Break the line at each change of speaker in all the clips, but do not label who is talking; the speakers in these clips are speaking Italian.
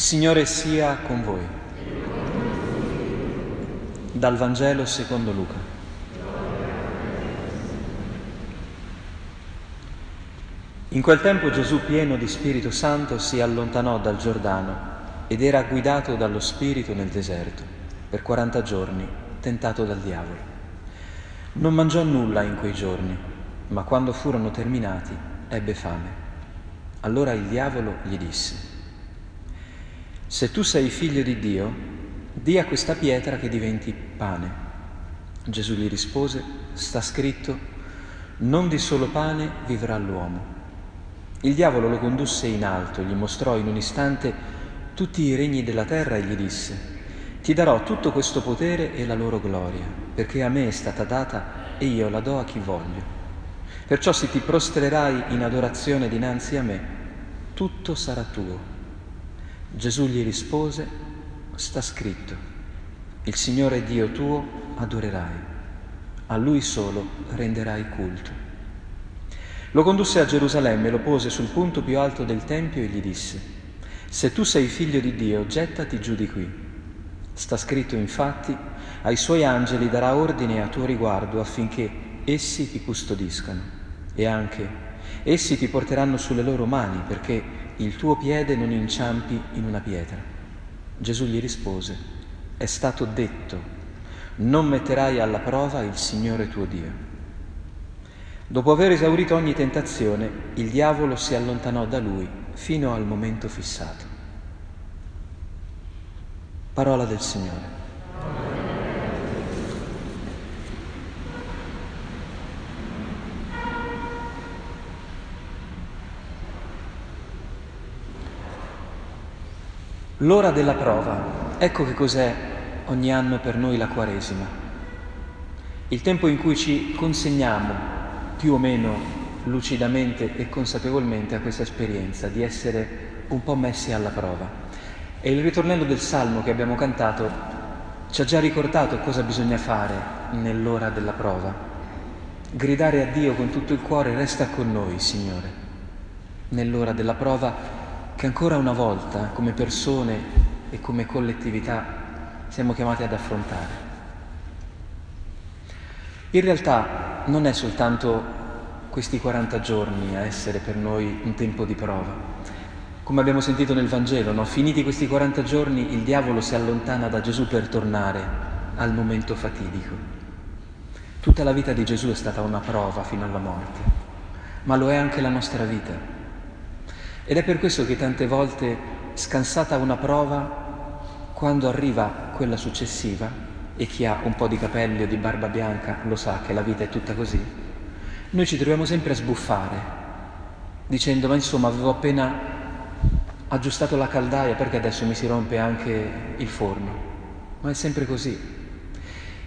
Signore sia con voi. Dal Vangelo secondo Luca. In quel tempo Gesù, pieno di Spirito Santo, si allontanò dal Giordano ed era guidato dallo Spirito nel deserto per 40 giorni, tentato dal diavolo. Non mangiò nulla in quei giorni, ma quando furono terminati ebbe fame. Allora il diavolo gli disse, se tu sei figlio di Dio, di a questa pietra che diventi pane. Gesù gli rispose, sta scritto, non di solo pane vivrà l'uomo. Il diavolo lo condusse in alto, gli mostrò in un istante tutti i regni della terra e gli disse, ti darò tutto questo potere e la loro gloria, perché a me è stata data e io la do a chi voglio. Perciò se ti prostrerai in adorazione dinanzi a me, tutto sarà tuo. Gesù gli rispose, sta scritto, il Signore Dio tuo adorerai, a Lui solo renderai culto. Lo condusse a Gerusalemme, lo pose sul punto più alto del Tempio e gli disse, se tu sei figlio di Dio, gettati giù di qui. Sta scritto infatti, ai suoi angeli darà ordine a tuo riguardo affinché essi ti custodiscano e anche essi ti porteranno sulle loro mani perché il tuo piede non inciampi in una pietra. Gesù gli rispose, è stato detto, non metterai alla prova il Signore tuo Dio. Dopo aver esaurito ogni tentazione, il diavolo si allontanò da lui fino al momento fissato. Parola del Signore. L'ora della prova, ecco che cos'è ogni anno per noi la Quaresima. Il tempo in cui ci consegniamo più o meno lucidamente e consapevolmente a questa esperienza di essere un po' messi alla prova. E il ritornello del Salmo che abbiamo cantato ci ha già ricordato cosa bisogna fare nell'ora della prova. Gridare a Dio con tutto il cuore, resta con noi, Signore. Nell'ora della prova che ancora una volta, come persone e come collettività, siamo chiamati ad affrontare. In realtà non è soltanto questi 40 giorni a essere per noi un tempo di prova. Come abbiamo sentito nel Vangelo, no? finiti questi 40 giorni il diavolo si allontana da Gesù per tornare al momento fatidico. Tutta la vita di Gesù è stata una prova fino alla morte, ma lo è anche la nostra vita. Ed è per questo che tante volte, scansata una prova, quando arriva quella successiva, e chi ha un po' di capelli o di barba bianca lo sa che la vita è tutta così, noi ci troviamo sempre a sbuffare, dicendo ma insomma avevo appena aggiustato la caldaia perché adesso mi si rompe anche il forno. Ma è sempre così.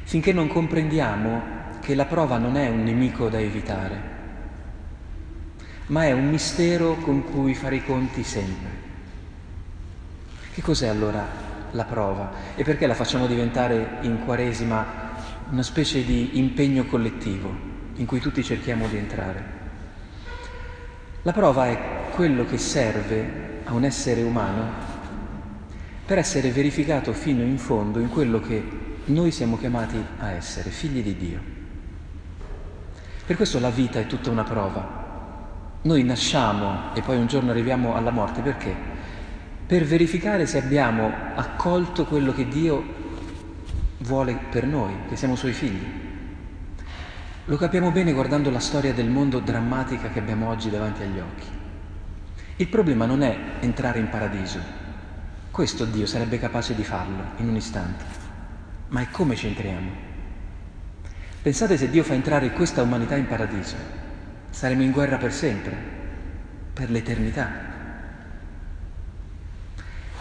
Finché non comprendiamo che la prova non è un nemico da evitare, ma è un mistero con cui fare i conti sempre. Che cos'è allora la prova e perché la facciamo diventare in Quaresima una specie di impegno collettivo in cui tutti cerchiamo di entrare? La prova è quello che serve a un essere umano per essere verificato fino in fondo in quello che noi siamo chiamati a essere, figli di Dio. Per questo la vita è tutta una prova, noi nasciamo e poi un giorno arriviamo alla morte perché? Per verificare se abbiamo accolto quello che Dio vuole per noi, che siamo suoi figli. Lo capiamo bene guardando la storia del mondo drammatica che abbiamo oggi davanti agli occhi. Il problema non è entrare in paradiso, questo Dio sarebbe capace di farlo in un istante, ma è come ci entriamo. Pensate se Dio fa entrare questa umanità in paradiso, saremo in guerra per sempre, per l'eternità.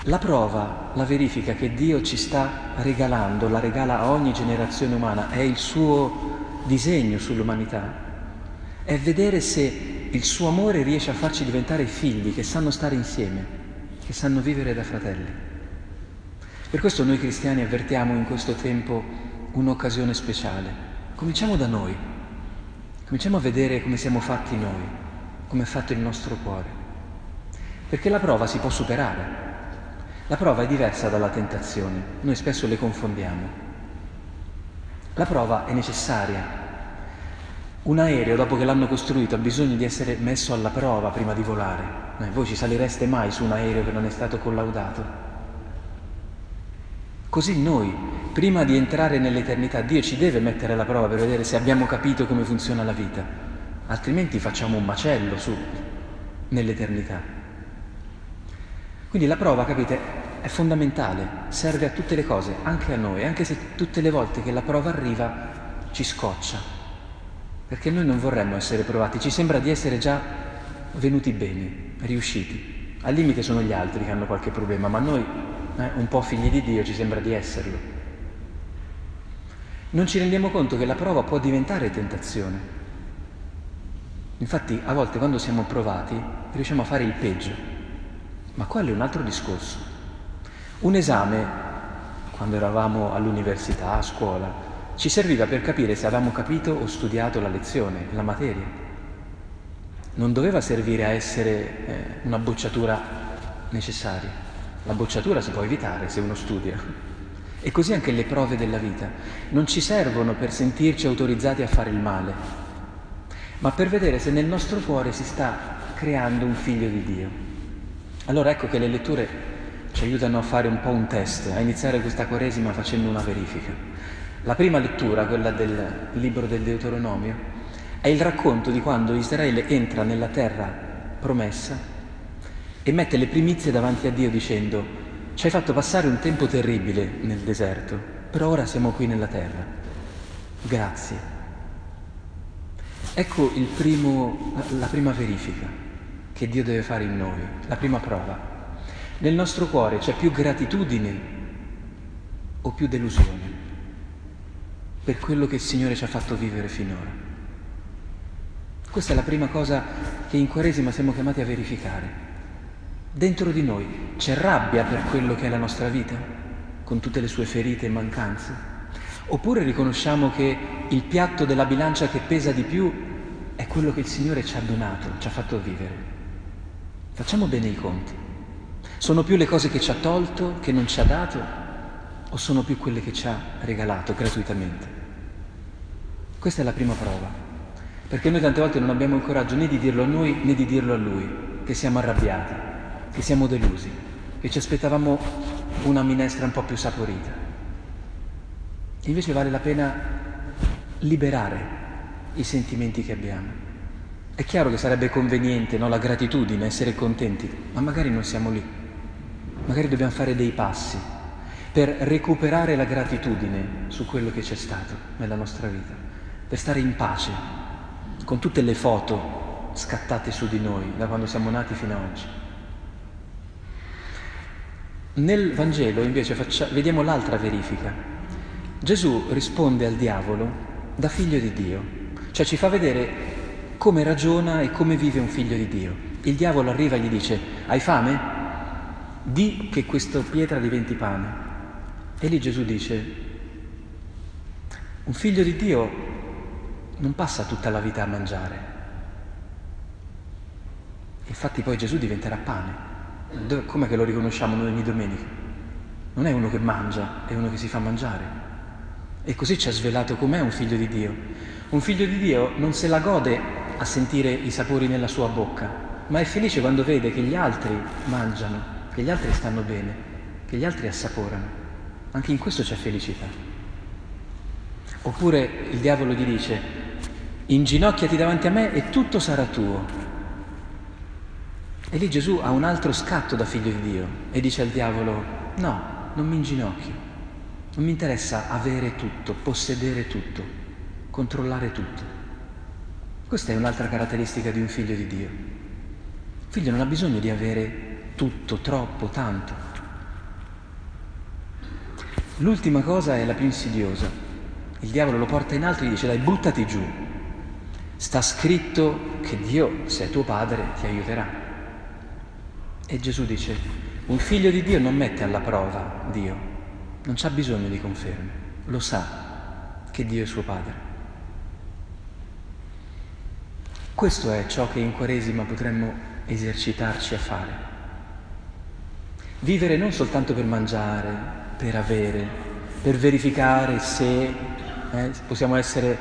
La prova, la verifica che Dio ci sta regalando, la regala a ogni generazione umana, è il suo disegno sull'umanità, è vedere se il suo amore riesce a farci diventare figli che sanno stare insieme, che sanno vivere da fratelli. Per questo noi cristiani avvertiamo in questo tempo un'occasione speciale. Cominciamo da noi Cominciamo a vedere come siamo fatti noi, come è fatto il nostro cuore. Perché la prova si può superare. La prova è diversa dalla tentazione, noi spesso le confondiamo. La prova è necessaria. Un aereo, dopo che l'hanno costruito, ha bisogno di essere messo alla prova prima di volare. Eh, voi ci salireste mai su un aereo che non è stato collaudato? Così noi, prima di entrare nell'eternità, Dio ci deve mettere alla prova per vedere se abbiamo capito come funziona la vita, altrimenti facciamo un macello su nell'eternità. Quindi la prova, capite, è fondamentale, serve a tutte le cose, anche a noi, anche se tutte le volte che la prova arriva ci scoccia, perché noi non vorremmo essere provati, ci sembra di essere già venuti bene, riusciti. Al limite sono gli altri che hanno qualche problema, ma noi, eh, un po' figli di Dio, ci sembra di esserlo. Non ci rendiamo conto che la prova può diventare tentazione. Infatti a volte quando siamo provati riusciamo a fare il peggio, ma quello è un altro discorso. Un esame, quando eravamo all'università, a scuola, ci serviva per capire se avevamo capito o studiato la lezione, la materia. Non doveva servire a essere eh, una bocciatura necessaria. La bocciatura si può evitare se uno studia. E così anche le prove della vita non ci servono per sentirci autorizzati a fare il male, ma per vedere se nel nostro cuore si sta creando un figlio di Dio. Allora ecco che le letture ci aiutano a fare un po' un test, a iniziare questa Quaresima facendo una verifica. La prima lettura, quella del libro del Deuteronomio, è il racconto di quando Israele entra nella terra promessa e mette le primizie davanti a Dio dicendo ci hai fatto passare un tempo terribile nel deserto, però ora siamo qui nella terra. Grazie. Ecco primo, la prima verifica che Dio deve fare in noi, la prima prova. Nel nostro cuore c'è più gratitudine o più delusione per quello che il Signore ci ha fatto vivere finora. Questa è la prima cosa che in Quaresima siamo chiamati a verificare. Dentro di noi c'è rabbia per quello che è la nostra vita, con tutte le sue ferite e mancanze? Oppure riconosciamo che il piatto della bilancia che pesa di più è quello che il Signore ci ha donato, ci ha fatto vivere? Facciamo bene i conti. Sono più le cose che ci ha tolto, che non ci ha dato, o sono più quelle che ci ha regalato gratuitamente? Questa è la prima prova, perché noi tante volte non abbiamo il coraggio né di dirlo a noi né di dirlo a lui, che siamo arrabbiati, che siamo delusi, che ci aspettavamo una minestra un po' più saporita. Invece vale la pena liberare i sentimenti che abbiamo. È chiaro che sarebbe conveniente no, la gratitudine, essere contenti, ma magari non siamo lì. Magari dobbiamo fare dei passi per recuperare la gratitudine su quello che c'è stato nella nostra vita, per stare in pace con tutte le foto scattate su di noi da quando siamo nati fino ad oggi. Nel Vangelo invece faccia, vediamo l'altra verifica. Gesù risponde al diavolo da figlio di Dio, cioè ci fa vedere come ragiona e come vive un figlio di Dio. Il diavolo arriva e gli dice, hai fame? di che questa pietra diventi pane. E lì Gesù dice, un figlio di Dio non passa tutta la vita a mangiare. Infatti poi Gesù diventerà pane. Com'è che lo riconosciamo noi ogni domenica? Non è uno che mangia, è uno che si fa mangiare. E così ci ha svelato com'è un figlio di Dio. Un figlio di Dio non se la gode a sentire i sapori nella sua bocca, ma è felice quando vede che gli altri mangiano che gli altri stanno bene, che gli altri assaporano. Anche in questo c'è felicità. Oppure il diavolo gli dice, inginocchiati davanti a me e tutto sarà tuo. E lì Gesù ha un altro scatto da figlio di Dio e dice al diavolo, no, non mi inginocchio, non mi interessa avere tutto, possedere tutto, controllare tutto. Questa è un'altra caratteristica di un figlio di Dio. Il figlio non ha bisogno di avere tutto, troppo, tanto. L'ultima cosa è la più insidiosa. Il diavolo lo porta in alto e gli dice dai buttati giù. Sta scritto che Dio, se è tuo padre, ti aiuterà. E Gesù dice, un figlio di Dio non mette alla prova Dio, non c'ha bisogno di conferme, lo sa che Dio è suo padre. Questo è ciò che in Quaresima potremmo esercitarci a fare Vivere non soltanto per mangiare, per avere, per verificare se eh, possiamo essere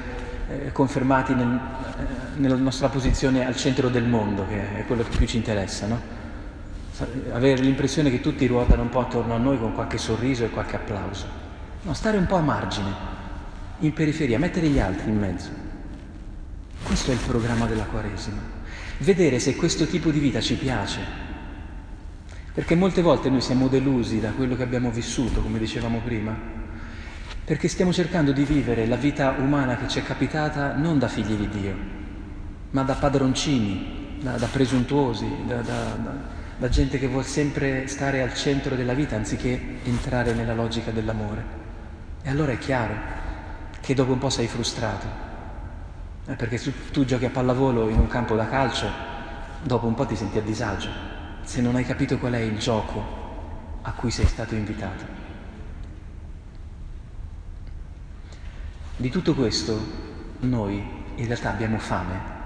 eh, confermati nel, eh, nella nostra posizione al centro del mondo, che è quello che più ci interessa, no? Avere l'impressione che tutti ruotano un po' attorno a noi con qualche sorriso e qualche applauso. No, stare un po' a margine, in periferia, mettere gli altri in mezzo. Questo è il programma della Quaresima. Vedere se questo tipo di vita ci piace, perché molte volte noi siamo delusi da quello che abbiamo vissuto, come dicevamo prima, perché stiamo cercando di vivere la vita umana che ci è capitata non da figli di Dio, ma da padroncini, da, da presuntuosi, da, da, da gente che vuole sempre stare al centro della vita anziché entrare nella logica dell'amore. E allora è chiaro che dopo un po' sei frustrato, perché se tu giochi a pallavolo in un campo da calcio, dopo un po' ti senti a disagio se non hai capito qual è il gioco a cui sei stato invitato. Di tutto questo noi in realtà abbiamo fame.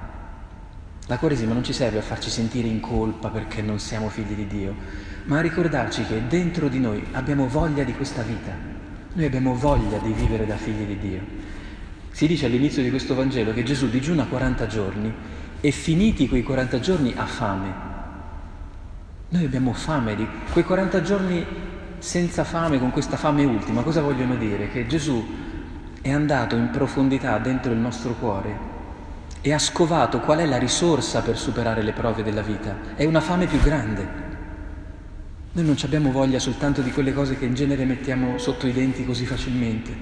La Quaresima non ci serve a farci sentire in colpa perché non siamo figli di Dio, ma a ricordarci che dentro di noi abbiamo voglia di questa vita. Noi abbiamo voglia di vivere da figli di Dio. Si dice all'inizio di questo Vangelo che Gesù digiuna 40 giorni e finiti quei 40 giorni ha fame. Noi abbiamo fame di quei 40 giorni senza fame, con questa fame ultima. Cosa vogliono dire? Che Gesù è andato in profondità dentro il nostro cuore e ha scovato qual è la risorsa per superare le prove della vita. È una fame più grande. Noi non abbiamo voglia soltanto di quelle cose che in genere mettiamo sotto i denti così facilmente.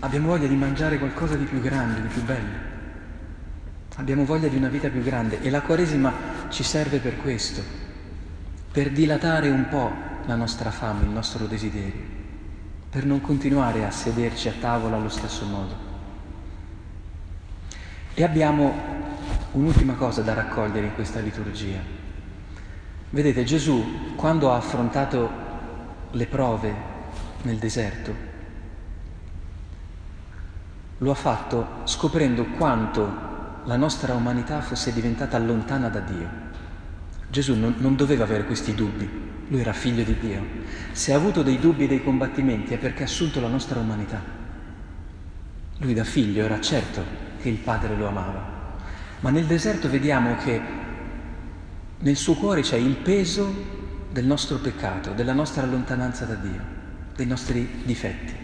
Abbiamo voglia di mangiare qualcosa di più grande, di più bello. Abbiamo voglia di una vita più grande e la Quaresima ci serve per questo per dilatare un po' la nostra fame, il nostro desiderio, per non continuare a sederci a tavola allo stesso modo. E abbiamo un'ultima cosa da raccogliere in questa liturgia. Vedete, Gesù, quando ha affrontato le prove nel deserto, lo ha fatto scoprendo quanto la nostra umanità fosse diventata lontana da Dio. Gesù non, non, doveva avere questi dubbi, lui era figlio di Dio. Se ha avuto dei dubbi e dei combattimenti è perché ha assunto la nostra umanità. Lui da figlio era certo che il Padre lo amava, ma nel deserto vediamo che nel suo cuore c'è il peso del nostro peccato, della nostra lontananza da Dio, dei nostri difetti.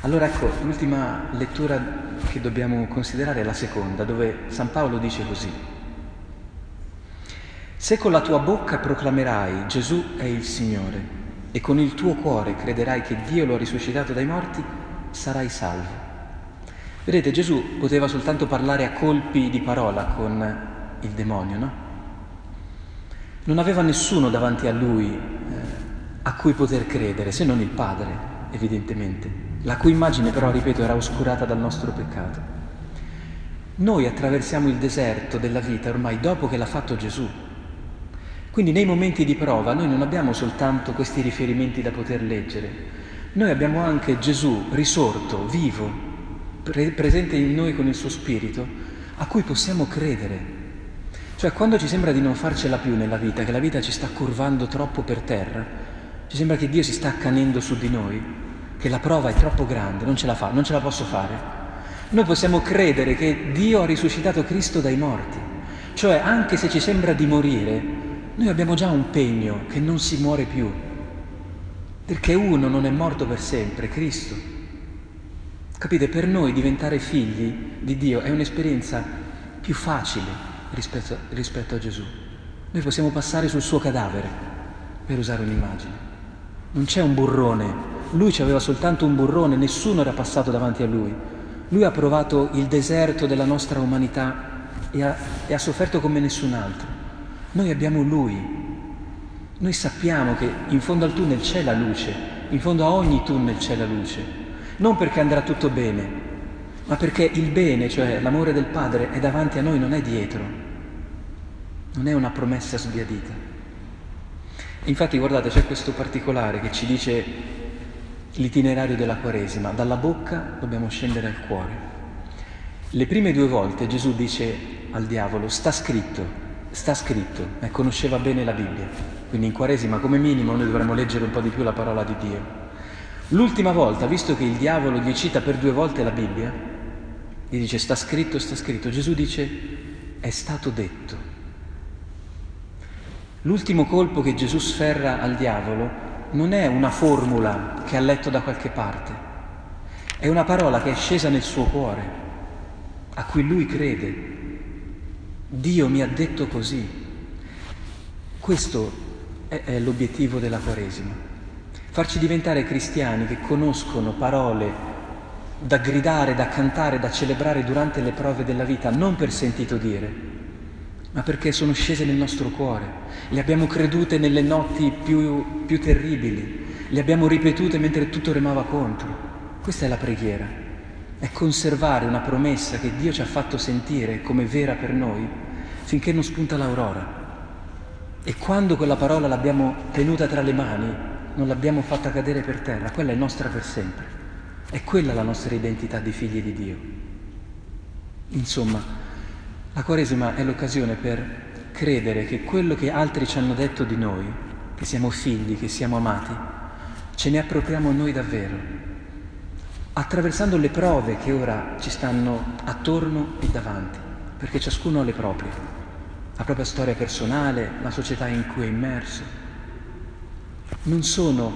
Allora ecco, l'ultima lettura che dobbiamo considerare è la seconda, dove San Paolo dice così. Se con la tua bocca proclamerai Gesù è il Signore e con il tuo cuore crederai che Dio lo ha risuscitato dai morti, sarai salvo. Vedete, Gesù poteva soltanto parlare a colpi di parola con il demonio, no? Non aveva nessuno davanti a lui eh, a cui poter credere, se non il Padre, evidentemente, la cui immagine però, ripeto, era oscurata dal nostro peccato. Noi attraversiamo il deserto della vita ormai dopo che l'ha fatto Gesù, quindi nei momenti di prova noi non abbiamo soltanto questi riferimenti da poter leggere, noi abbiamo anche Gesù risorto, vivo, pre- presente in noi con il suo spirito, a cui possiamo credere. Cioè quando ci sembra di non farcela più nella vita, che la vita ci sta curvando troppo per terra, ci sembra che Dio si sta accanendo su di noi, che la prova è troppo grande, non ce la fa, non ce la posso fare. Noi possiamo credere che Dio ha risuscitato Cristo dai morti, cioè anche se ci sembra di morire, noi abbiamo già un pegno che non si muore più, perché uno non è morto per sempre, Cristo. Capite, per noi diventare figli di Dio è un'esperienza più facile rispetto, rispetto a Gesù. Noi possiamo passare sul suo cadavere, per usare un'immagine. Non c'è un burrone, lui aveva soltanto un burrone, nessuno era passato davanti a lui. Lui ha provato il deserto della nostra umanità e ha, e ha sofferto come nessun altro. Noi abbiamo Lui. Noi sappiamo che in fondo al tunnel c'è la luce, in fondo a ogni tunnel c'è la luce. Non perché andrà tutto bene, ma perché il bene, cioè l'amore del Padre, è davanti a noi, non è dietro. Non è una promessa sbiadita. Infatti guardate, c'è questo particolare che ci dice l'itinerario della Quaresima. Dalla bocca dobbiamo scendere al cuore. Le prime due volte Gesù dice al diavolo, sta scritto, sta scritto, e conosceva bene la Bibbia, quindi in Quaresima come minimo noi dovremmo leggere un po' di più la parola di Dio. L'ultima volta, visto che il diavolo gli cita per due volte la Bibbia, gli dice sta scritto, sta scritto, Gesù dice è stato detto. L'ultimo colpo che Gesù sferra al diavolo non è una formula che ha letto da qualche parte, è una parola che è scesa nel suo cuore, a cui lui crede. Dio mi ha detto così. Questo è, è l'obiettivo della Quaresima farci diventare cristiani che conoscono parole da gridare, da cantare, da celebrare durante le prove della vita, non per sentito dire, ma perché sono scese nel nostro cuore, le abbiamo credute nelle notti più, più terribili, le abbiamo ripetute mentre tutto remava contro. Questa è la preghiera, è conservare una promessa che Dio ci ha fatto sentire come vera per noi finché non spunta l'aurora. E quando quella parola l'abbiamo tenuta tra le mani, non l'abbiamo fatta cadere per terra, quella è nostra per sempre. È quella la nostra identità di figli di Dio. Insomma, la Quaresima è l'occasione per credere che quello che altri ci hanno detto di noi, che siamo figli, che siamo amati, ce ne appropriamo noi davvero, attraversando le prove che ora ci stanno attorno e davanti, perché ciascuno ha le proprie, la propria storia personale, la società in cui è immerso, non sono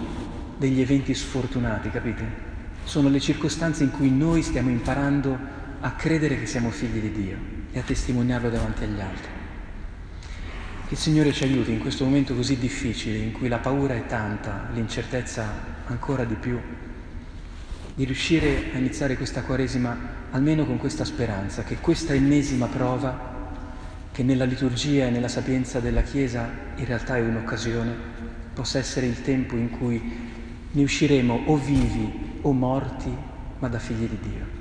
degli eventi sfortunati, capite? Sono le circostanze in cui noi stiamo imparando a credere che siamo figli di Dio e a testimoniarlo davanti agli altri. Che il Signore ci aiuti in questo momento così difficile, in cui la paura è tanta, l'incertezza ancora di più, di riuscire a iniziare questa Quaresima almeno con questa speranza, che questa ennesima prova, che nella liturgia e nella sapienza della Chiesa in realtà è un'occasione, possa essere il tempo in cui ne usciremo o vivi o morti, ma da figli di Dio.